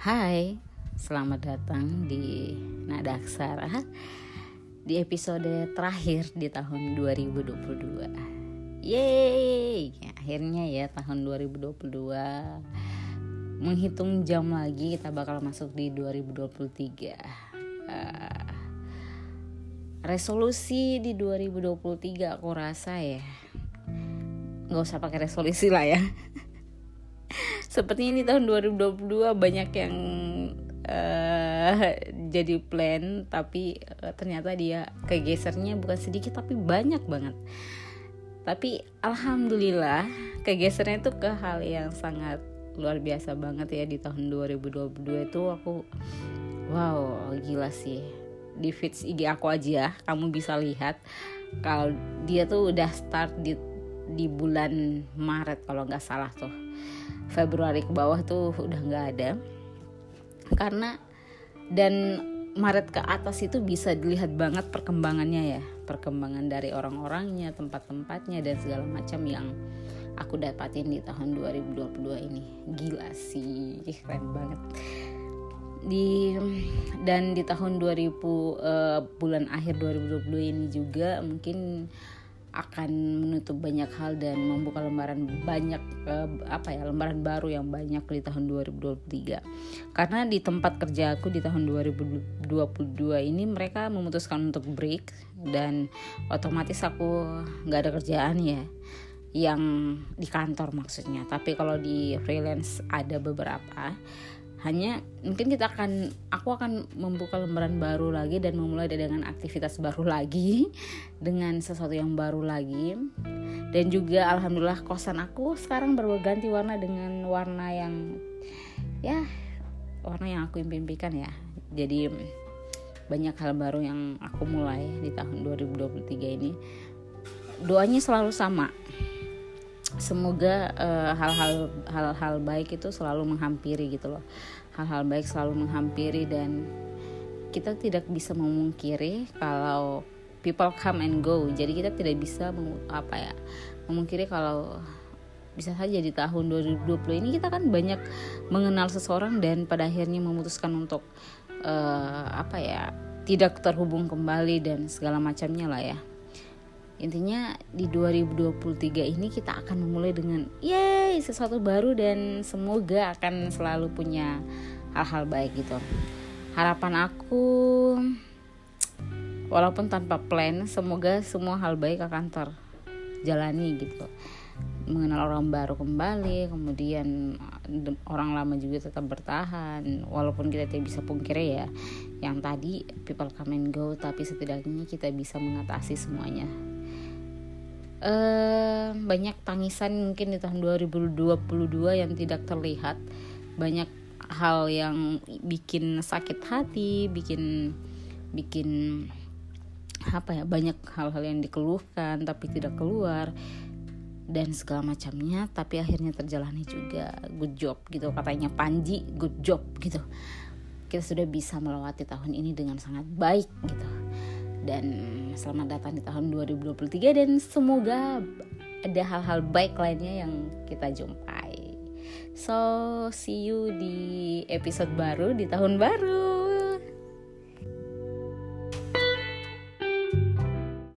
Hai, selamat datang di Nada Aksara Di episode terakhir di tahun 2022 Yeay, akhirnya ya tahun 2022 Menghitung jam lagi kita bakal masuk di 2023 uh, Resolusi di 2023 aku rasa ya Gak usah pakai resolusi lah ya sepertinya di tahun 2022 banyak yang uh, jadi plan tapi uh, ternyata dia kegesernya bukan sedikit tapi banyak banget. Tapi alhamdulillah kegesernya itu ke hal yang sangat luar biasa banget ya di tahun 2022 itu aku wow gila sih. Di feeds IG aku aja kamu bisa lihat kalau dia tuh udah start di di bulan Maret kalau nggak salah tuh Februari ke bawah tuh udah nggak ada. Karena dan Maret ke atas itu bisa dilihat banget perkembangannya ya. Perkembangan dari orang-orangnya tempat-tempatnya dan segala macam yang aku dapatin di tahun 2022 ini. Gila sih keren banget. Di dan di tahun 2000 uh, eh, bulan akhir 2022 ini juga mungkin akan menutup banyak hal dan membuka lembaran banyak uh, apa ya lembaran baru yang banyak di tahun 2023 karena di tempat kerja aku di tahun 2022 ini mereka memutuskan untuk break dan otomatis aku nggak ada kerjaan ya yang di kantor maksudnya. Tapi kalau di freelance ada beberapa hanya mungkin kita akan aku akan membuka lembaran baru lagi dan memulai dengan aktivitas baru lagi dengan sesuatu yang baru lagi. Dan juga alhamdulillah kosan aku sekarang berganti warna dengan warna yang ya warna yang aku impikan ya. Jadi banyak hal baru yang aku mulai di tahun 2023 ini. Doanya selalu sama semoga uh, hal-hal hal-hal baik itu selalu menghampiri gitu loh. Hal-hal baik selalu menghampiri dan kita tidak bisa memungkiri kalau people come and go. Jadi kita tidak bisa apa ya memungkiri kalau bisa saja di tahun 2020 ini kita kan banyak mengenal seseorang dan pada akhirnya memutuskan untuk uh, apa ya tidak terhubung kembali dan segala macamnya lah ya intinya di 2023 ini kita akan memulai dengan yay sesuatu baru dan semoga akan selalu punya hal-hal baik gitu. Harapan aku walaupun tanpa plan semoga semua hal baik akan terjalani gitu. Mengenal orang baru kembali kemudian orang lama juga tetap bertahan. Walaupun kita tidak bisa pungkiri ya yang tadi people come and go tapi setidaknya kita bisa mengatasi semuanya uh, banyak tangisan mungkin di tahun 2022 yang tidak terlihat. Banyak hal yang bikin sakit hati bikin bikin apa ya banyak hal-hal yang dikeluhkan tapi tidak keluar dan segala macamnya tapi akhirnya terjalani juga. Good job gitu katanya Panji good job gitu. Kita sudah bisa melewati tahun ini dengan sangat baik gitu dan selamat datang di tahun 2023 dan semoga ada hal-hal baik lainnya yang kita jumpai. So, see you di episode baru di tahun baru.